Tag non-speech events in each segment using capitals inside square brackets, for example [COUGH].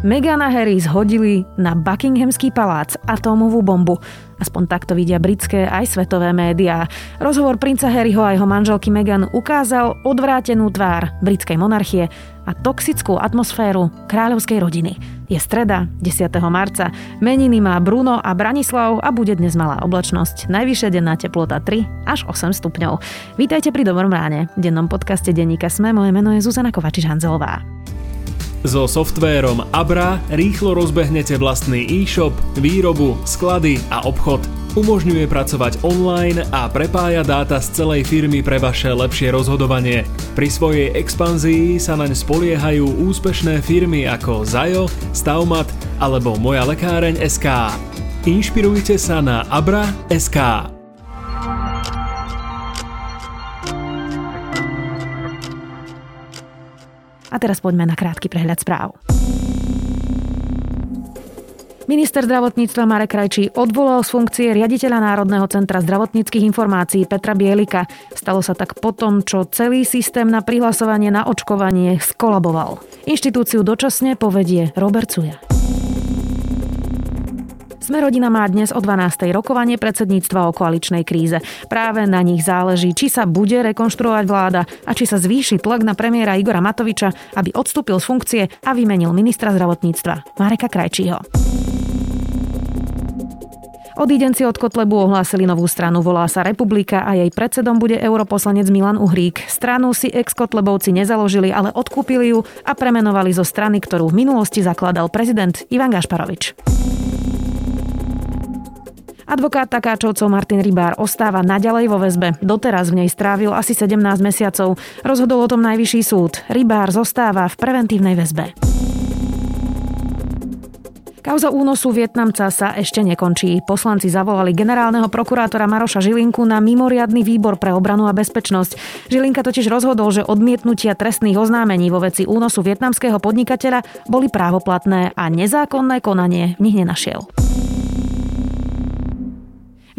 Meghan a Harry zhodili na Buckinghamský palác atómovú bombu. Aspoň takto vidia britské aj svetové médiá. Rozhovor princa Harryho a jeho manželky Meghan ukázal odvrátenú tvár britskej monarchie a toxickú atmosféru kráľovskej rodiny. Je streda, 10. marca. Meniny má Bruno a Branislav a bude dnes malá oblačnosť. Najvyššia denná teplota 3 až 8 stupňov. Vítajte pri Dobrom ráne. V dennom podcaste Denníka Sme. Moje meno je Zuzana Kovačiš-Hanzelová. So softvérom Abra rýchlo rozbehnete vlastný e-shop, výrobu, sklady a obchod. Umožňuje pracovať online a prepája dáta z celej firmy pre vaše lepšie rozhodovanie. Pri svojej expanzii sa naň spoliehajú úspešné firmy ako Zajo, Stavmat alebo Moja lekáreň SK. Inšpirujte sa na Abra.sk. A teraz poďme na krátky prehľad správ. Minister zdravotníctva Marek Krajčí odvolal z funkcie riaditeľa Národného centra zdravotníckých informácií Petra Bielika. Stalo sa tak potom, čo celý systém na prihlasovanie na očkovanie skolaboval. Inštitúciu dočasne povedie Robert Suja. Sme rodina má dnes o 12. rokovanie predsedníctva o koaličnej kríze. Práve na nich záleží, či sa bude rekonštruovať vláda a či sa zvýši tlak na premiéra Igora Matoviča, aby odstúpil z funkcie a vymenil ministra zdravotníctva Mareka Krajčího. Odídenci od Kotlebu ohlásili novú stranu, volá sa Republika a jej predsedom bude europoslanec Milan Uhrík. Stranu si ex-Kotlebovci nezaložili, ale odkúpili ju a premenovali zo strany, ktorú v minulosti zakladal prezident Ivan Gašparovič. Advokát Takáčovcov Martin Rybár ostáva naďalej vo väzbe. Doteraz v nej strávil asi 17 mesiacov. Rozhodol o tom najvyšší súd. Rybár zostáva v preventívnej väzbe. Kauza únosu Vietnamca sa ešte nekončí. Poslanci zavolali generálneho prokurátora Maroša Žilinku na mimoriadny výbor pre obranu a bezpečnosť. Žilinka totiž rozhodol, že odmietnutia trestných oznámení vo veci únosu vietnamského podnikateľa boli právoplatné a nezákonné konanie v nich nenašiel.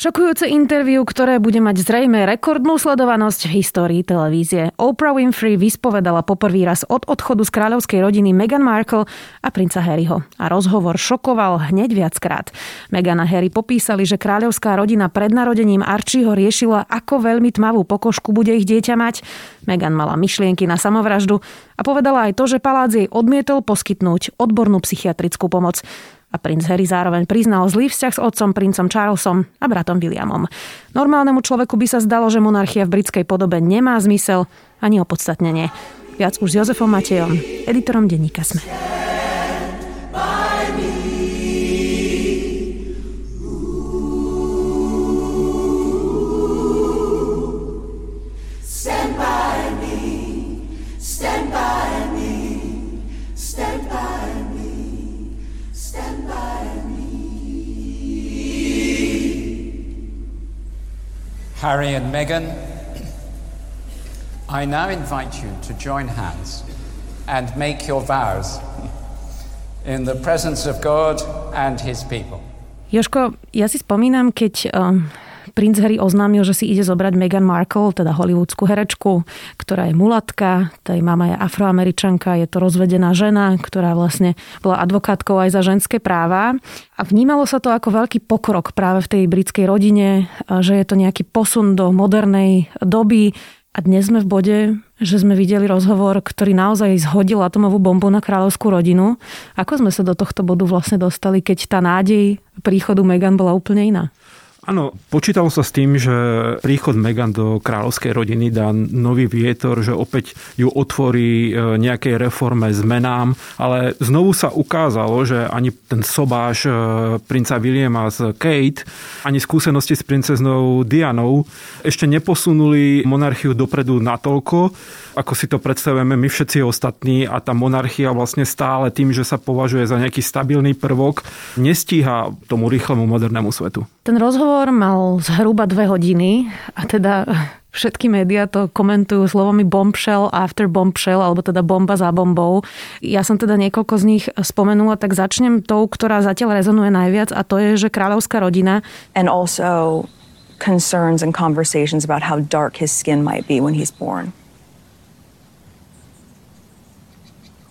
Šokujúce interviu, ktoré bude mať zrejme rekordnú sledovanosť v histórii televízie. Oprah Winfrey vyspovedala poprvý raz od odchodu z kráľovskej rodiny Meghan Markle a princa Harryho. A rozhovor šokoval hneď viackrát. Meghan a Harry popísali, že kráľovská rodina pred narodením Archieho riešila, ako veľmi tmavú pokožku bude ich dieťa mať. Meghan mala myšlienky na samovraždu a povedala aj to, že palác jej odmietol poskytnúť odbornú psychiatrickú pomoc a princ Harry zároveň priznal zlý vzťah s otcom princom Charlesom a bratom Williamom. Normálnemu človeku by sa zdalo, že monarchia v britskej podobe nemá zmysel ani opodstatnenie. Viac už s Jozefom Matejom, editorom denníka Sme. Harry and Meghan, I now invite you to join hands and make your vows in the presence of God and his people. Joško, ja si spomínam, keď um, princ Harry oznámil, že si ide zobrať Meghan Markle, teda hollywoodskú herečku, ktorá je mulatka, tá jej mama je afroameričanka, je to rozvedená žena, ktorá vlastne bola advokátkou aj za ženské práva. A vnímalo sa to ako veľký pokrok práve v tej britskej rodine, že je to nejaký posun do modernej doby. A dnes sme v bode, že sme videli rozhovor, ktorý naozaj zhodil atomovú bombu na kráľovskú rodinu. Ako sme sa do tohto bodu vlastne dostali, keď tá nádej príchodu Meghan bola úplne iná? Áno, počítalo sa s tým, že príchod Megan do kráľovskej rodiny dá nový vietor, že opäť ju otvorí e, nejakej reforme, zmenám, ale znovu sa ukázalo, že ani ten sobáš e, princa Williama z Kate, ani skúsenosti s princeznou Dianou ešte neposunuli monarchiu dopredu natoľko, ako si to predstavujeme my všetci ostatní a tá monarchia vlastne stále tým, že sa považuje za nejaký stabilný prvok, nestíha tomu rýchlemu modernému svetu. Ten rozhovor mal zhruba dve hodiny a teda Všetky médiá to komentujú slovami bombshell after bombshell, alebo teda bomba za bombou. Ja som teda niekoľko z nich spomenula, tak začnem tou, ktorá zatiaľ rezonuje najviac a to je, že kráľovská rodina. And also concerns and conversations about how dark his skin might be when he's born.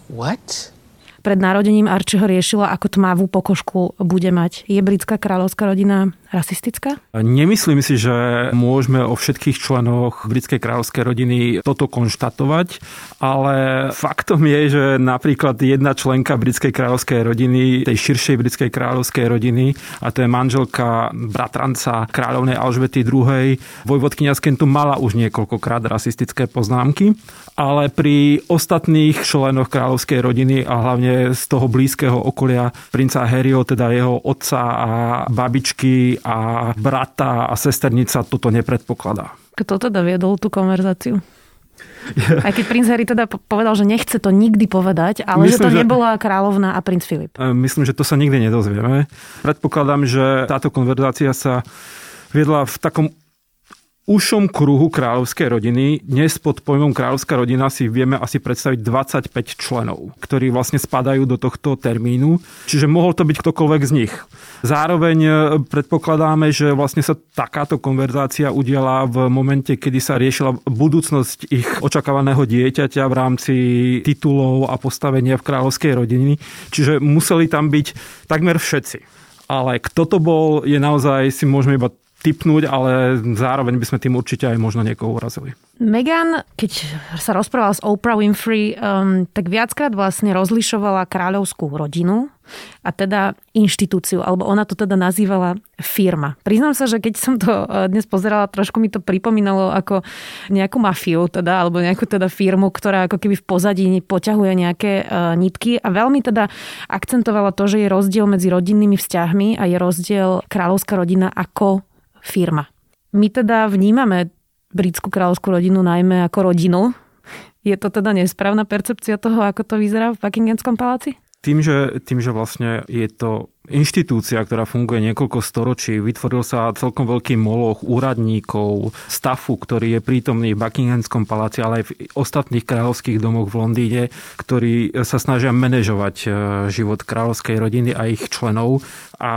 What? Pred narodením Archieho riešila, ako tmavú pokožku bude mať. Je britská kráľovská rodina rasistická? Nemyslím si, že môžeme o všetkých členoch britskej kráľovskej rodiny toto konštatovať, ale faktom je, že napríklad jedna členka britskej kráľovskej rodiny, tej širšej britskej kráľovskej rodiny, a to je manželka bratranca kráľovnej Alžbety II. Vojvodkynia z Kentu mala už niekoľkokrát rasistické poznámky, ale pri ostatných členoch kráľovskej rodiny a hlavne z toho blízkeho okolia princa Harryho, teda jeho otca a babičky a brata a sesternica toto nepredpokladá. Kto teda viedol tú konverzáciu? Aj keď princ Harry teda povedal, že nechce to nikdy povedať, ale Myslím, že to že... nebola kráľovna a princ Filip. E, myslím, že to sa nikdy nedozvieme. Predpokladám, že táto konverzácia sa viedla v takom ušom kruhu kráľovskej rodiny. Dnes pod pojmom kráľovská rodina si vieme asi predstaviť 25 členov, ktorí vlastne spadajú do tohto termínu. Čiže mohol to byť ktokoľvek z nich. Zároveň e, predpokladáme, že vlastne sa takáto konverzácia udiala v momente, kedy sa riešila budúcnosť ich očakávaného dieťaťa v rámci titulov a postavenia v kráľovskej rodiny. Čiže museli tam byť takmer všetci. Ale kto to bol, je naozaj, si môžeme iba typnúť, ale zároveň by sme tým určite aj možno niekoho urazili. Megan, keď sa rozprávala s Oprah Winfrey, um, tak viackrát vlastne rozlišovala kráľovskú rodinu a teda inštitúciu, alebo ona to teda nazývala firma. Priznám sa, že keď som to uh, dnes pozerala, trošku mi to pripomínalo ako nejakú mafiu, teda, alebo nejakú teda firmu, ktorá ako keby v pozadí poťahuje nejaké uh, nitky a veľmi teda akcentovala to, že je rozdiel medzi rodinnými vzťahmi a je rozdiel kráľovská rodina ako firma. My teda vnímame britskú kráľovskú rodinu najmä ako rodinu. Je to teda nesprávna percepcia toho, ako to vyzerá v Buckinghamskom paláci? Tým že, tým, že vlastne je to inštitúcia, ktorá funguje niekoľko storočí, vytvoril sa celkom veľký moloch úradníkov, stafu, ktorý je prítomný v Buckinghamskom paláci, ale aj v ostatných kráľovských domoch v Londýne, ktorí sa snažia manažovať e, život kráľovskej rodiny a ich členov. A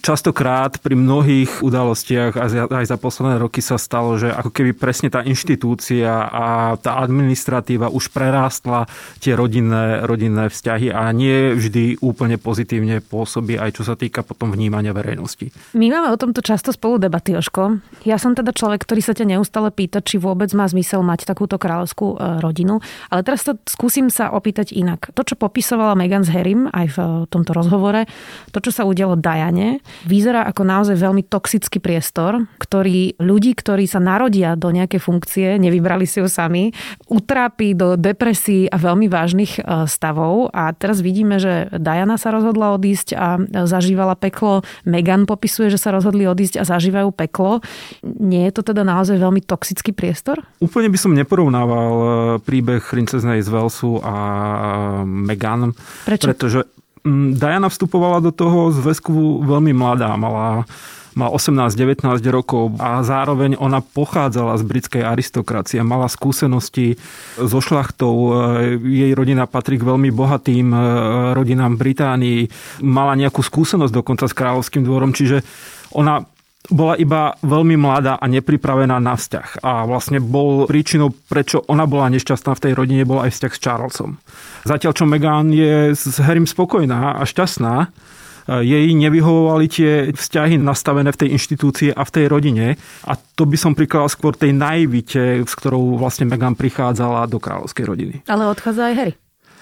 častokrát pri mnohých udalostiach aj za posledné roky sa stalo, že ako keby presne tá inštitúcia a tá administratíva už prerástla tie rodinné, rodinné vzťahy a nie vždy úplne pozitívne pôsobí aj čo sa týka potom vnímania verejnosti. My máme o tomto často spolu debaty, Joško. Ja som teda človek, ktorý sa ťa neustále pýta, či vôbec má zmysel mať takúto kráľovskú e, rodinu. Ale teraz to skúsim sa opýtať inak. To, čo popisovala Megan s Harrym aj v e, tomto rozhovore, to, čo sa udialo Diane, vyzerá ako naozaj veľmi toxický priestor, ktorý ľudí, ktorí sa narodia do nejakej funkcie, nevybrali si ju sami, utrápi do depresí a veľmi vážnych e, stavov. A teraz vidíme, že Diana sa rozhodla odísť a zažívala peklo. Megan popisuje, že sa rozhodli odísť a zažívajú peklo. Nie je to teda naozaj veľmi toxický priestor? Úplne by som neporovnával e, príbeh princeznej z Velsu a Megan. Prečo? Pretože mm, Diana vstupovala do toho zväzku veľmi mladá, mala má 18-19 rokov a zároveň ona pochádzala z britskej aristokracie, mala skúsenosti so šlachtou, e, jej rodina patrí k veľmi bohatým e, rodinám Británii, mala nejakú skúsenosť dokonca s kráľovským dvorom, čiže ona bola iba veľmi mladá a nepripravená na vzťah. A vlastne bol príčinou, prečo ona bola nešťastná v tej rodine, bol aj vzťah s Charlesom. Zatiaľ, čo Meghan je s Harrym spokojná a šťastná, jej nevyhovovali tie vzťahy nastavené v tej inštitúcii a v tej rodine. A to by som prikladal skôr tej naivite, s ktorou vlastne Meghan prichádzala do kráľovskej rodiny. Ale odchádza aj Harry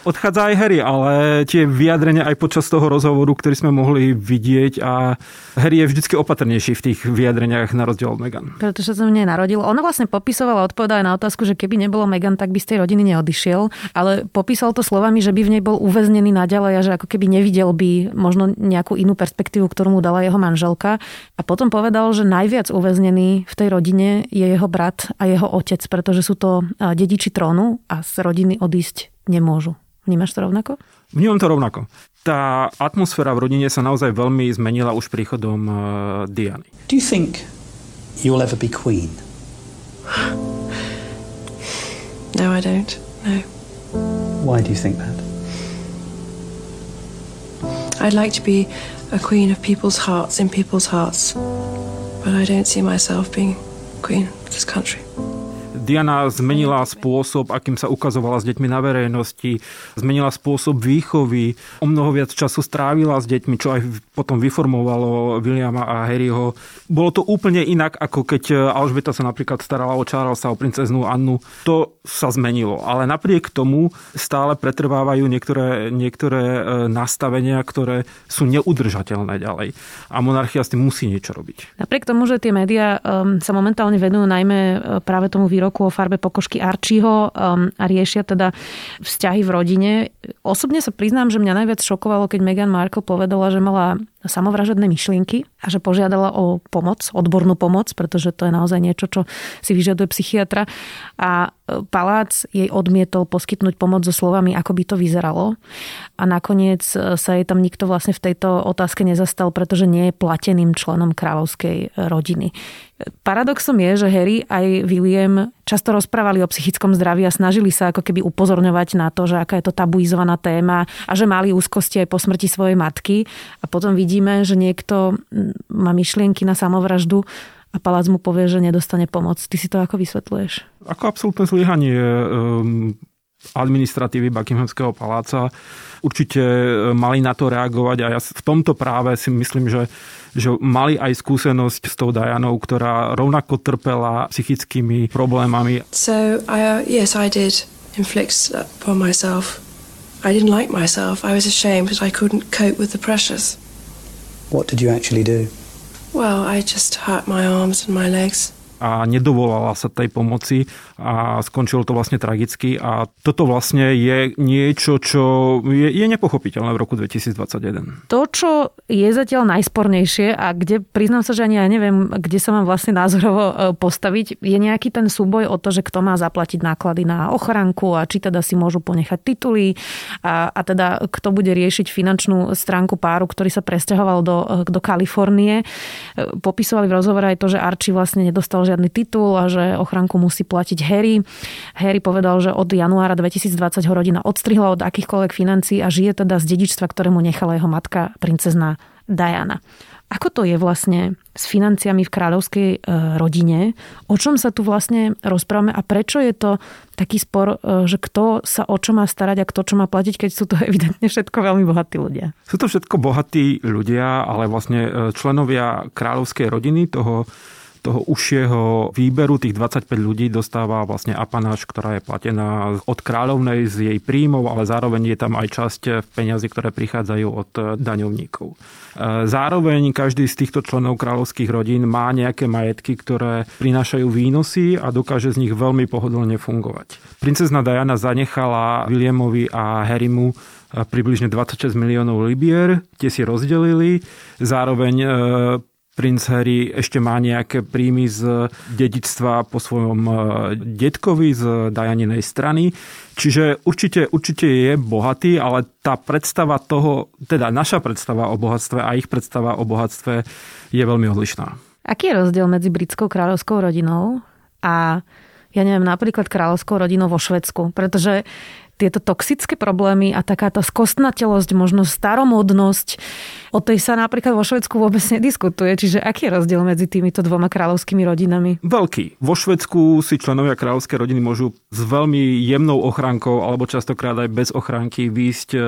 odchádza aj Harry, ale tie vyjadrenia aj počas toho rozhovoru, ktorý sme mohli vidieť a Harry je vždy opatrnejší v tých vyjadreniach na rozdiel od Meghan. Pretože sa mne narodil. Ona vlastne popisovala, odpovedala na otázku, že keby nebolo Meghan, tak by z tej rodiny neodišiel, ale popísal to slovami, že by v nej bol uväznený naďalej a že ako keby nevidel by možno nejakú inú perspektívu, ktorú mu dala jeho manželka. A potom povedal, že najviac uväznený v tej rodine je jeho brat a jeho otec, pretože sú to dediči trónu a z rodiny odísť nemôžu. Vnímaš to rovnako? Vnímam to rovnako. Tá atmosféra v rodine sa naozaj veľmi zmenila už príchodom uh, Diany. Do you think you'll ever be queen? No, I don't. No. Why do you think that? I'd like to be a queen of people's hearts, in people's hearts. but I don't see myself being queen of this country. Diana zmenila spôsob, akým sa ukazovala s deťmi na verejnosti, zmenila spôsob výchovy, o mnoho viac času strávila s deťmi, čo aj potom vyformovalo Williama a Harryho. Bolo to úplne inak, ako keď Alžbeta sa napríklad starala o Charlesa, o princeznú Annu. To sa zmenilo, ale napriek tomu stále pretrvávajú niektoré, niektoré e, nastavenia, ktoré sú neudržateľné ďalej. A monarchia s tým musí niečo robiť. Napriek tomu, že tie médiá um, sa momentálne venujú najmä e, práve tomu výroku výrobku o farbe pokožky Archieho um, a riešia teda vzťahy v rodine. Osobne sa priznám, že mňa najviac šokovalo, keď Meghan Markle povedala, že mala samovražedné myšlienky a že požiadala o pomoc, odbornú pomoc, pretože to je naozaj niečo, čo si vyžaduje psychiatra. A palác jej odmietol poskytnúť pomoc so slovami, ako by to vyzeralo. A nakoniec e, sa jej tam nikto vlastne v tejto otázke nezastal, pretože nie je plateným členom kráľovskej e, rodiny. Paradoxom je, že Harry aj William často rozprávali o psychickom zdraví a snažili sa ako keby upozorňovať na to, že aká je to tabuizovaná téma a že mali úzkosti aj po smrti svojej matky. A potom vidíme, že niekto má myšlienky na samovraždu a palác mu povie, že nedostane pomoc. Ty si to ako vysvetľuješ? Ako absolútne zlyhanie um, administratívy Buckinghamského paláca. Určite mali na to reagovať a ja v tomto práve si myslím, že že mali aj skúsenosť s tou Dianou, ktorá rovnako trpela psychickými problémami. So, I, uh, yes, I did inflict upon myself. I didn't like myself. I was ashamed that I couldn't cope with the pressures. What did you actually do? Well, I just hurt my arms and my legs a nedovolala sa tej pomoci a skončilo to vlastne tragicky a toto vlastne je niečo, čo je, je nepochopiteľné v roku 2021. To, čo je zatiaľ najspornejšie a kde priznám sa, že ani ja neviem, kde sa mám vlastne názorovo e, postaviť, je nejaký ten súboj o to, že kto má zaplatiť náklady na ochranku a či teda si môžu ponechať tituly a, a teda kto bude riešiť finančnú stránku páru, ktorý sa presťahoval do, e, do Kalifornie. E, popisovali v rozhovore aj to, že Archie vlastne nedostal žiadny titul a že ochranku musí platiť Harry. Harry povedal, že od januára 2020 ho rodina odstrihla od akýchkoľvek financií a žije teda z dedičstva, ktoré mu nechala jeho matka, princezná Diana. Ako to je vlastne s financiami v kráľovskej e, rodine? O čom sa tu vlastne rozprávame a prečo je to taký spor, e, že kto sa o čo má starať a kto čo má platiť, keď sú to [LAUGHS] evidentne všetko veľmi bohatí ľudia? Sú to všetko bohatí ľudia, ale vlastne e, členovia kráľovskej rodiny, toho toho užšieho výberu tých 25 ľudí dostáva vlastne apanáž, ktorá je platená od kráľovnej z jej príjmov, ale zároveň je tam aj časť peňazí, ktoré prichádzajú od daňovníkov. E, zároveň každý z týchto členov kráľovských rodín má nejaké majetky, ktoré prinášajú výnosy a dokáže z nich veľmi pohodlne fungovať. Princezna Diana zanechala Williamovi a Harrymu e, približne 26 miliónov libier, tie si rozdelili. Zároveň e, princ Harry ešte má nejaké príjmy z dedičstva po svojom e, detkovi z Dajaninej strany. Čiže určite, určite je bohatý, ale tá predstava toho, teda naša predstava o bohatstve a ich predstava o bohatstve je veľmi odlišná. Aký je rozdiel medzi britskou kráľovskou rodinou a ja neviem, napríklad kráľovskou rodinou vo Švedsku? Pretože tieto toxické problémy a taká tá skostnatelosť, možno staromodnosť, o tej sa napríklad vo Švedsku vôbec nediskutuje. Čiže aký je rozdiel medzi týmito dvoma kráľovskými rodinami? Veľký. Vo Švedsku si členovia kráľovskej rodiny môžu s veľmi jemnou ochránkou alebo častokrát aj bez ochránky výjsť e,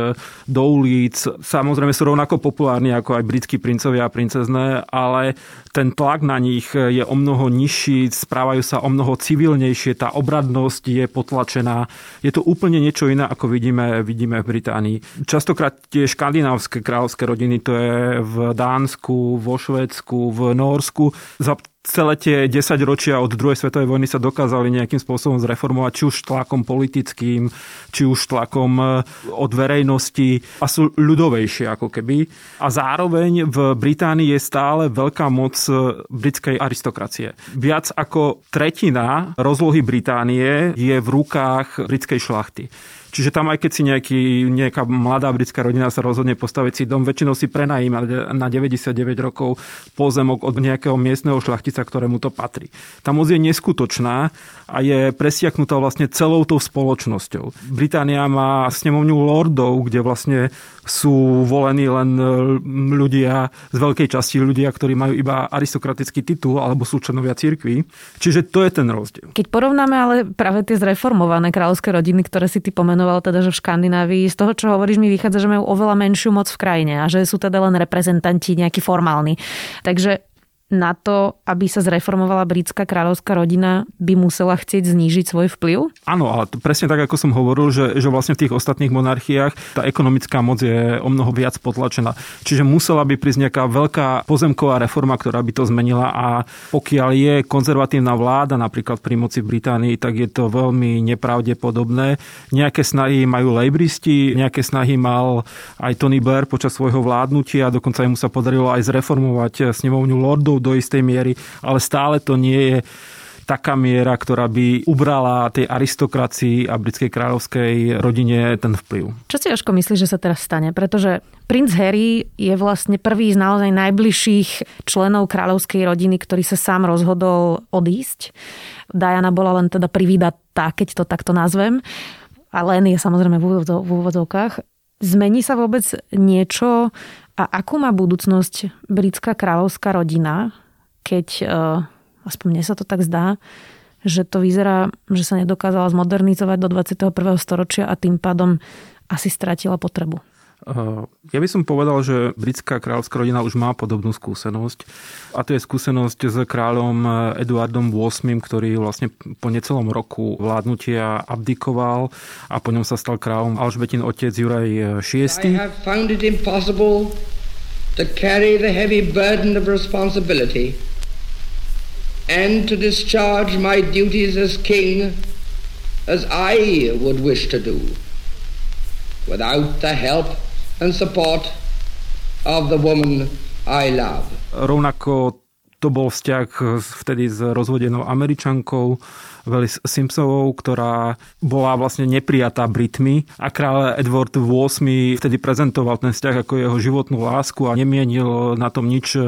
do ulic. Samozrejme sú rovnako populárni ako aj britskí princovia a princezné, ale ten tlak na nich je o mnoho nižší, správajú sa o mnoho civilnejšie, tá obradnosť je potlačená. Je to úplne niečo niečo iné, ako vidíme, vidíme v Británii. Častokrát tie škandinávske kráľovské rodiny, to je v Dánsku, vo Švédsku, v Norsku, za celé tie 10 ročia od druhej svetovej vojny sa dokázali nejakým spôsobom zreformovať, či už tlakom politickým, či už tlakom e, od verejnosti a sú ľudovejšie ako keby. A zároveň v Británii je stále veľká moc e, britskej aristokracie. Viac ako tretina rozlohy Británie je v rukách britskej šlachty. Čiže tam aj keď si nejaký, nejaká mladá britská rodina sa rozhodne postaviť si dom, väčšinou si prenajíma na 99 rokov pozemok od nejakého miestneho šlachtica, ktorému to patrí. Tá moc je neskutočná a je presiaknutá vlastne celou tou spoločnosťou. Británia má snemovňu lordov, kde vlastne sú volení len e, ľudia z veľkej časti ľudia, ktorí majú iba aristokratický titul alebo sú členovia cirkvi. Čiže to je ten rozdiel. Keď porovnáme ale práve tie zreformované kráľovské rodiny, ktoré si ty pomenoval, teda že v Škandinávii, z toho, čo hovoríš, mi vychádza, že majú oveľa menšiu moc v krajine a že sú teda len reprezentanti nejaký formálni. Takže na to, aby sa zreformovala britská kráľovská rodina, by musela chcieť znížiť svoj vplyv? Áno, ale presne tak, ako som hovoril, že, že vlastne v tých ostatných monarchiách tá ekonomická moc je o mnoho viac potlačená. Čiže musela by prísť nejaká veľká pozemková reforma, ktorá by to zmenila a pokiaľ je konzervatívna vláda napríklad pri moci v Británii, tak je to veľmi nepravdepodobné. Nejaké snahy majú lejbristi, nejaké snahy mal aj Tony Blair počas svojho vládnutia, dokonca mu sa podarilo aj zreformovať snemovňu lordov do istej miery, ale stále to nie je taká miera, ktorá by ubrala tej aristokracii a britskej kráľovskej rodine ten vplyv. Čo si Jožko myslíš, že sa teraz stane? Pretože princ Harry je vlastne prvý z naozaj najbližších členov kráľovskej rodiny, ktorý sa sám rozhodol odísť. Diana bola len teda privídatá, keď to takto nazvem. A len je samozrejme v úvodzovkách. Zmení sa vôbec niečo a akú má budúcnosť britská kráľovská rodina, keď, eh, aspoň mne sa to tak zdá, že to vyzerá, že sa nedokázala zmodernizovať do 21. storočia a tým pádom asi stratila potrebu. Ja by som povedal, že britská kráľovská rodina už má podobnú skúsenosť. A to je skúsenosť s kráľom Eduardom VIII, ktorý vlastne po necelom roku vládnutia abdikoval a po ňom sa stal kráľom Alžbetin otec Juraj VI. Impossible to carry the heavy burden of responsibility and to discharge my duties as king as I would wish to do without the help and support of the woman I love. Rovnako to bol vzťah vtedy s rozvodenou Američankou, Velis Simpsonovou, ktorá bola vlastne neprijatá Britmi a kráľ Edward VIII vtedy prezentoval ten vzťah ako jeho životnú lásku a nemienil na tom nič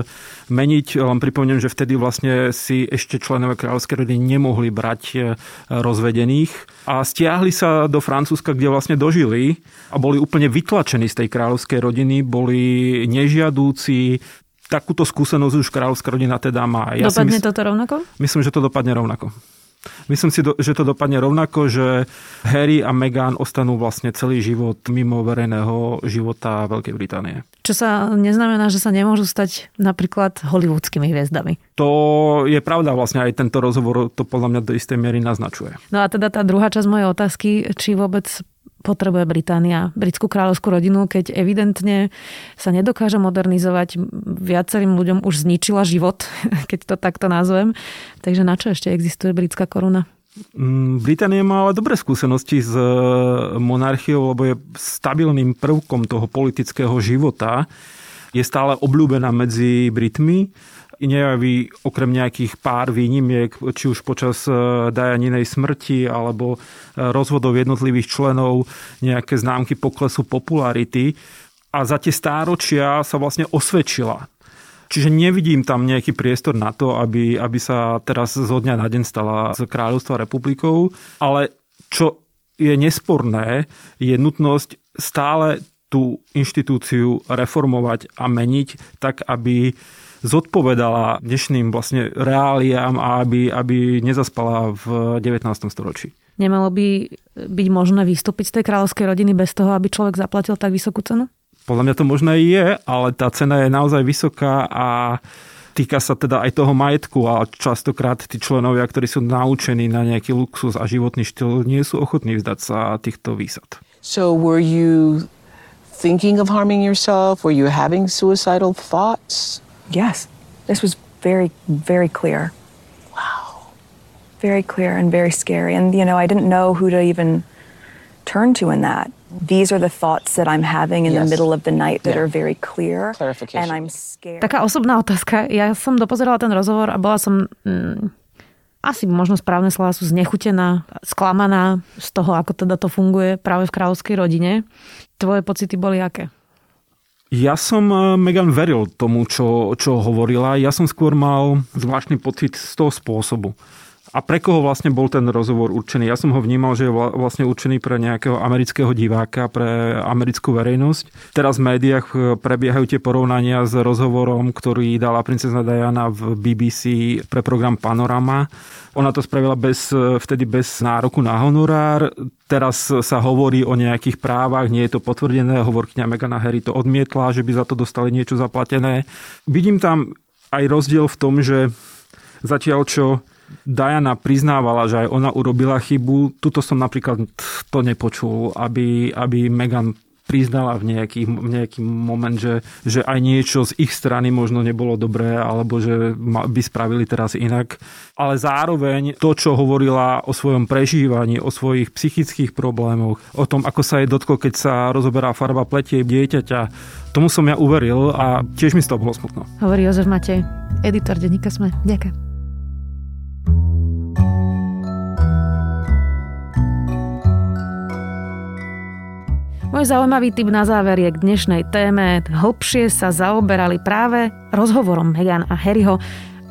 meniť. Len pripomínam, že vtedy vlastne si ešte členové kráľovskej rodiny nemohli brať rozvedených a stiahli sa do Francúzska, kde vlastne dožili a boli úplne vytlačení z tej kráľovskej rodiny, boli nežiadúci, takúto skúsenosť už kráľovská rodina teda má. Ja dopadne mysl... toto rovnako? Myslím, že to dopadne rovnako. Myslím si, že to dopadne rovnako, že Harry a Meghan ostanú vlastne celý život mimo verejného života Veľkej Británie. Čo sa neznamená, že sa nemôžu stať napríklad hollywoodskými hviezdami. To je pravda, vlastne aj tento rozhovor to podľa mňa do istej miery naznačuje. No a teda tá druhá časť mojej otázky, či vôbec potrebuje Británia britskú kráľovskú rodinu, keď evidentne sa nedokáže modernizovať. Viacerým ľuďom už zničila život, [LAUGHS] keď to takto nazvem. Takže na čo ešte existuje britská koruna? Mm, Británia má ale dobré skúsenosti s e, monarchiou, lebo je stabilným prvkom toho politického života. Je stále obľúbená medzi Britmi nejaví okrem nejakých pár výnimiek, či už počas e, Dajaninej smrti alebo e, rozvodov jednotlivých členov nejaké známky poklesu popularity a za tie stáročia sa vlastne osvedčila. Čiže nevidím tam nejaký priestor na to, aby, aby sa teraz zo dňa na deň stala z kráľovstva republikou, ale čo je nesporné, je nutnosť stále tú inštitúciu reformovať a meniť tak, aby zodpovedala dnešným vlastne reáliám a aby, aby nezaspala v 19. storočí. Nemalo by byť možné vystúpiť z tej kráľovskej rodiny bez toho, aby človek zaplatil tak vysokú cenu? Podľa mňa to možné je, ale tá cena je naozaj vysoká a týka sa teda aj toho majetku a častokrát tí členovia, ktorí sú naučení na nejaký luxus a životný štýl, nie sú ochotní vzdať sa týchto výsad. So were you thinking of harming yourself? Were you having suicidal thoughts? Yes, this was very, very clear. Wow. Very clear and very scary. And, you know, I didn't know who to even turn to in that. These are the thoughts that I'm having in yes. the middle of the night that yeah. are very clear. And I'm scared. Taká osobná otázka. Ja som dopozerala ten rozhovor a bola som mm, asi možno správne slova sú znechutená, sklamaná z toho, ako teda to funguje práve v kráľovskej rodine. Tvoje pocity boli aké? Ja som eh, Megan veril tomu, čo, čo hovorila. Ja som skôr mal zvláštny pocit z toho spôsobu. A pre koho vlastne bol ten rozhovor určený? Ja som ho vnímal, že je vlastne určený pre nejakého amerického diváka, pre americkú verejnosť. Teraz v médiách eh, prebiehajú tie porovnania s rozhovorom, ktorý dala princezna Diana v BBC pre program Panorama. Ona to spravila bez, eh, vtedy bez nároku na honorár. Teraz sa hovorí o nejakých právach, nie je to potvrdené. Hovorkyňa Megana Harry to odmietla, že by za to dostali niečo zaplatené. Vidím tam aj rozdiel v tom, že zatiaľ čo Diana priznávala, že aj ona urobila chybu. Tuto som napríklad to nepočul, aby, aby Megan priznala v nejaký, nejaký moment, že, že aj niečo z ich strany možno nebolo dobré, alebo že by spravili teraz inak. Ale zároveň to, čo hovorila o svojom prežívaní, o svojich psychických problémoch, o tom, ako sa jej dotklo, keď sa rozoberá farba pletie dieťaťa, tomu som ja uveril a tiež mi z toho bolo smutno. Hovorí Jozef Matej, editor denníka Sme. Ďakujem. Môj zaujímavý tip na záver je k dnešnej téme. Hlbšie sa zaoberali práve rozhovorom Meghan a Harryho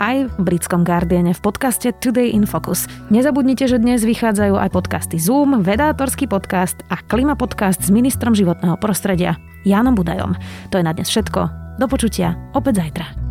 aj v britskom Guardiane v podcaste Today in Focus. Nezabudnite, že dnes vychádzajú aj podcasty Zoom, Vedátorský podcast a Klima podcast s ministrom životného prostredia Jánom Budajom. To je na dnes všetko. Do počutia opäť zajtra.